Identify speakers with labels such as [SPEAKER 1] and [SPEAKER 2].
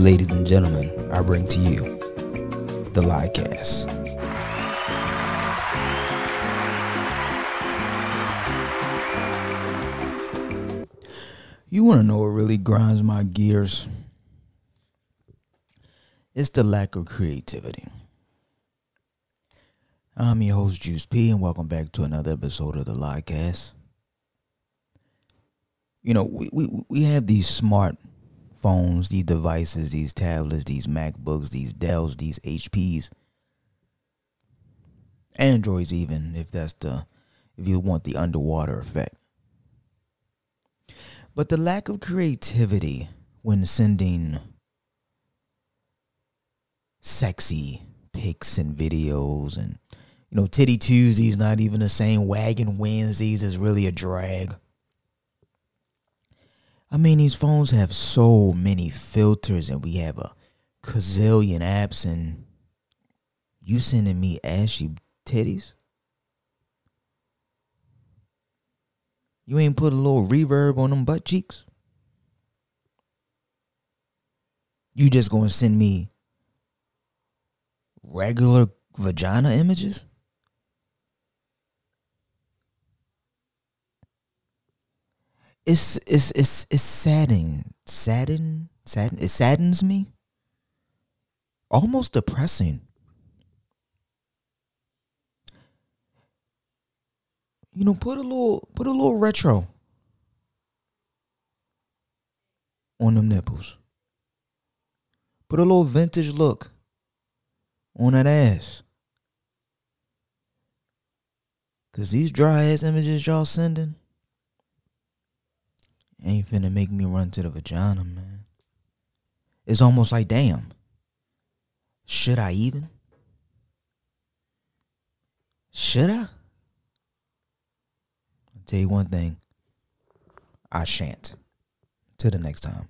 [SPEAKER 1] Ladies and gentlemen, I bring to you the Liecast. You want to know what really grinds my gears? It's the lack of creativity. I'm your host, Juice P, and welcome back to another episode of the Liecast. You know, we, we, we have these smart phones, these devices, these tablets, these MacBooks, these Dells, these HPs, Androids, even if that's the if you want the underwater effect. But the lack of creativity when sending sexy pics and videos and you know titty Tuesdays not even the same wagon Wednesdays is really a drag. I mean, these phones have so many filters, and we have a gazillion apps, and you sending me ashy titties? You ain't put a little reverb on them butt cheeks? You just gonna send me regular vagina images? It's it's it's it's saddening, sadden, sadden. It saddens me. Almost depressing. You know, put a little put a little retro on them nipples. Put a little vintage look on that ass. Cause these dry ass images y'all sending ain't finna make me run to the vagina, man. It's almost like, damn, should I even? Should I? I'll tell you one thing I shan't. Till the next time.